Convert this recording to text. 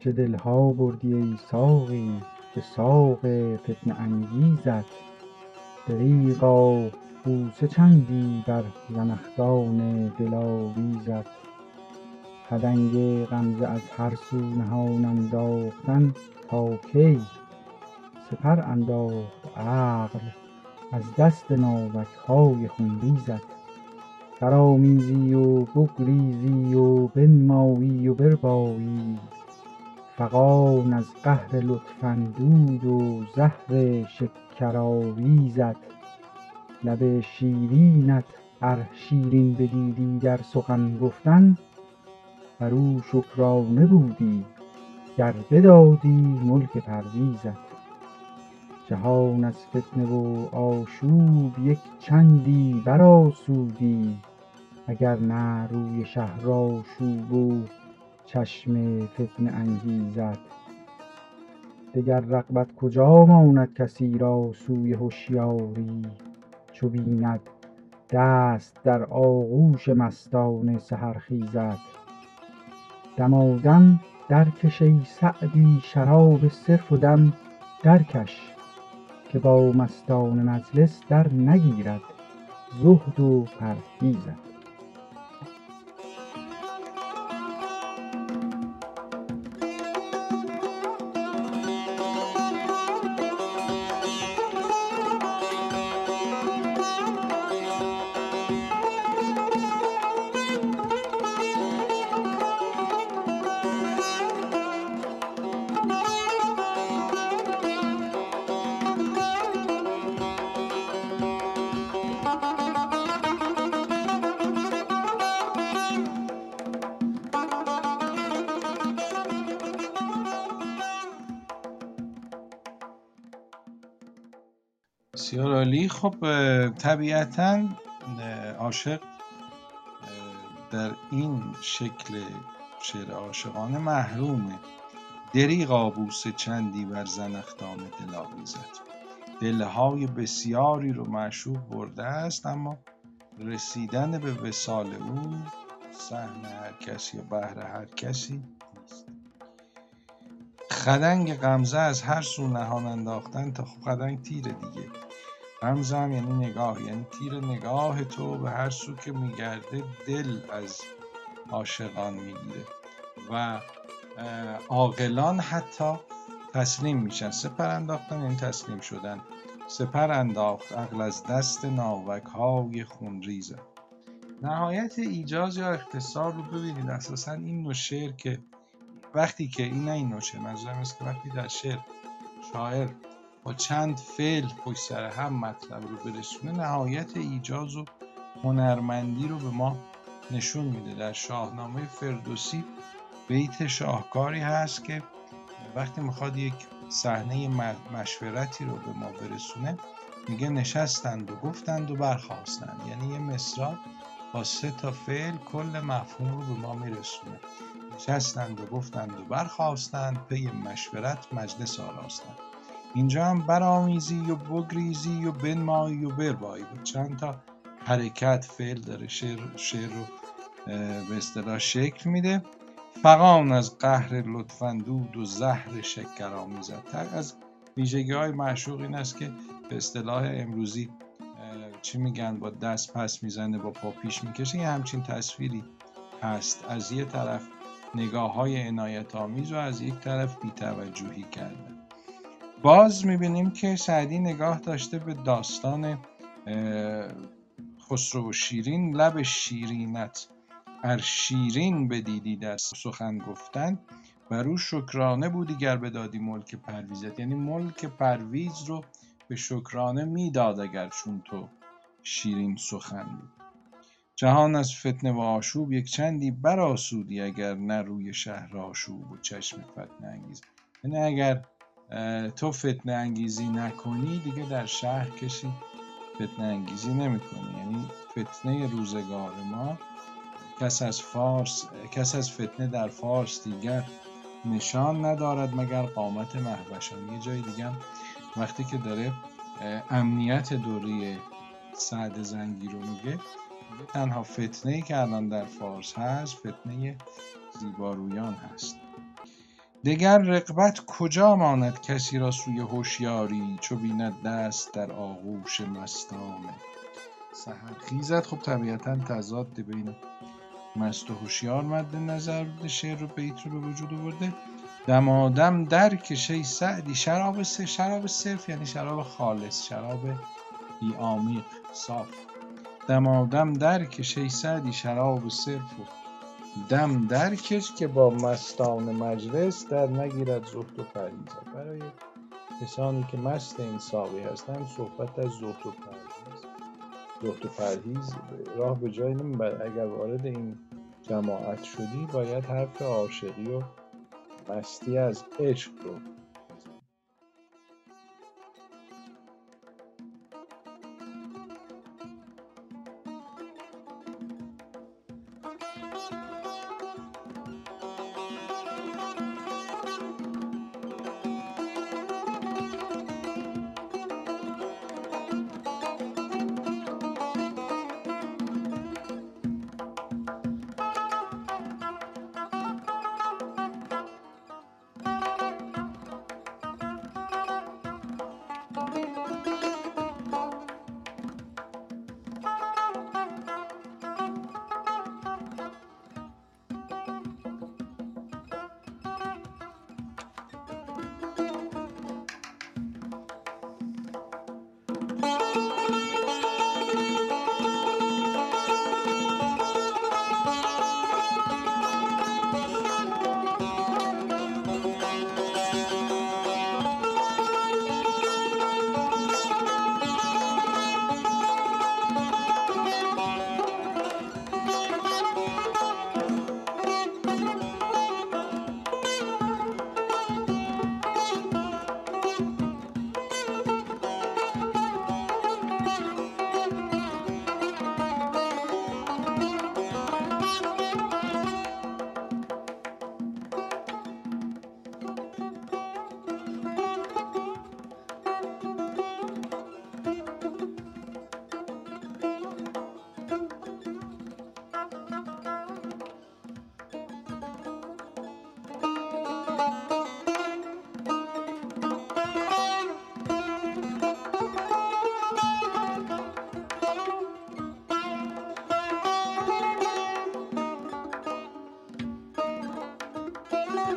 چه دلها بردی ای ساقی به ساق فتنه انگیزت؟ دریغا بوسه چندی بر زنخدان دلاویزت؟ خدنگ غمزه از هر سو نهان انداختن تا کی؟ سپر انداخت عقل از دست ناوک های خونریزت. برآمیزی و بگریزی و بنمایی و بربایی. فغان از قهر لطف اندود و زهر شکرآویزت. لب شیرینت ار شیرین بدیدی در سخن گفتن. بر او شکرانه بودی گر بدادی ملک پرویزت. جهان از فتنه و آشوب یک چندی برآسودی. اگر نه روی شهر آشوب و چشم فتنه انگیزت دگر رغبت کجا ماند کسی را سوی هشیاری؟ چو بیند دست در آغوش مستان سحرخیزت دمادم درکش ای سعدی شراب صرف و دم درکش که با مستان مجلس درنگیرد زهد و پرهیزت. بسیار عالی. خب طبیعتا عاشق در این شکل شعر عاشقانه محرومه. دریغا بوسه چندی بر زنخدان دل آویزد. دلهای بسیاری رو معشوق برده است اما رسیدن به وصال او سهم هر کسی یا بهر هر کسی خدنگ غمزه از هر سو نهان انداختن تا خب خدنگ تیره دیگه. غمزه هم یعنی نگاه یعنی تیر نگاه تو به هر سو که میگرده دل از عاشقان می‌گیره و عاقلان حتی تسلیم میشن. سپر انداختن یعنی تسلیم شدن. سپر انداخت عقل از دست ناوک های خونریزه. نهایت ایجاز یا اختصار رو ببینید. اساسا این نوع شعر که وقتی که این نه این شعر منظورم است که وقتی در شعر شاعر با چند فعل پشت سر هم مطلب رو برسونه نهایت ایجاز و هنرمندی رو به ما نشون میده. در شاهنامه فردوسی بیت شاهکاری هست که وقتی می‌خواد یک صحنه مشورتی رو به ما برسونه میگه نشستند و گفتند و برخواستند یعنی یه مصرع با سه تا فعل کل مفهوم رو به ما میرسونه. نشستند و گفتند و برخواستند پی مشورت مجلس آراستند. اینجا هم برآمیزی و بگریزی و بنمایی و بربایی و چند تا حرکت فعل داره شعر, شعر رو به اصطلاح شکل میده. فقان از قهر لطفندود و زهر شکر آمیزد از ویژگی های معشوق این است که به اصطلاح امروزی چی میگن؟ با دست پس می‌زنه با پا پیش می‌کشه. یه همچین تصویری هست. از یه طرف نگاه های عنایت آمیز و از یک طرف بیتوجهی کردن. باز می‌بینیم که سعدی نگاه داشته به داستان خسرو و شیرین. لب شیرینت ار شیرین بدیدی در سخن گفتن. بر او شکرانه بودی گر بدادی ملک پرویزت. یعنی ملک پرویز رو به شکرانه می‌داد اگر چون تو شیرین سخن بود. جهان از فتنه و آشوب یک چندی برآسودی اگر نه روی شهر آشوب و چشم فتنه انگیز. یعنی اگر تو فتنه انگیزی نکنی دیگه در شهر کسی فتنه انگیزی نمی‌کنه یعنی فتنه روزگار ما کس از فارس کس از فتنه در فارس دیگر نشان ندارد مگر قامت محوشان یه جای دیگه وقتی که داره امنیت دوره سعد زنگی رو میگه تنها فتنه ای که الان در فارس هست فتنه زیبارویان هست. دگر رقبت کجا ماند کسی را سوی هوشیاری چو بیند دست در آغوش مستانه؟ سحر خیزد خب طبیعتا تضاد بین مست و هوشیار مد نظر بوده شعر رو بیت رو به وجود آورده. دمادم درکش ای سعدی شراب سر شراب صرف یعنی شراب خالص شراب بی عمیق صاف. دمادم درکش ای سعدی شراب صرف و دم درکش که با مستان مجلس در نگیرد زهد و پرهیزت برای کسانی که مست این ساقی هستند صحبت از زهد و پرهیز. زهد و پرهیز راه به جایی نمی‌برد. اگر وارد این جماعت شدی باید حرف عاشقی و مستی از عشق رو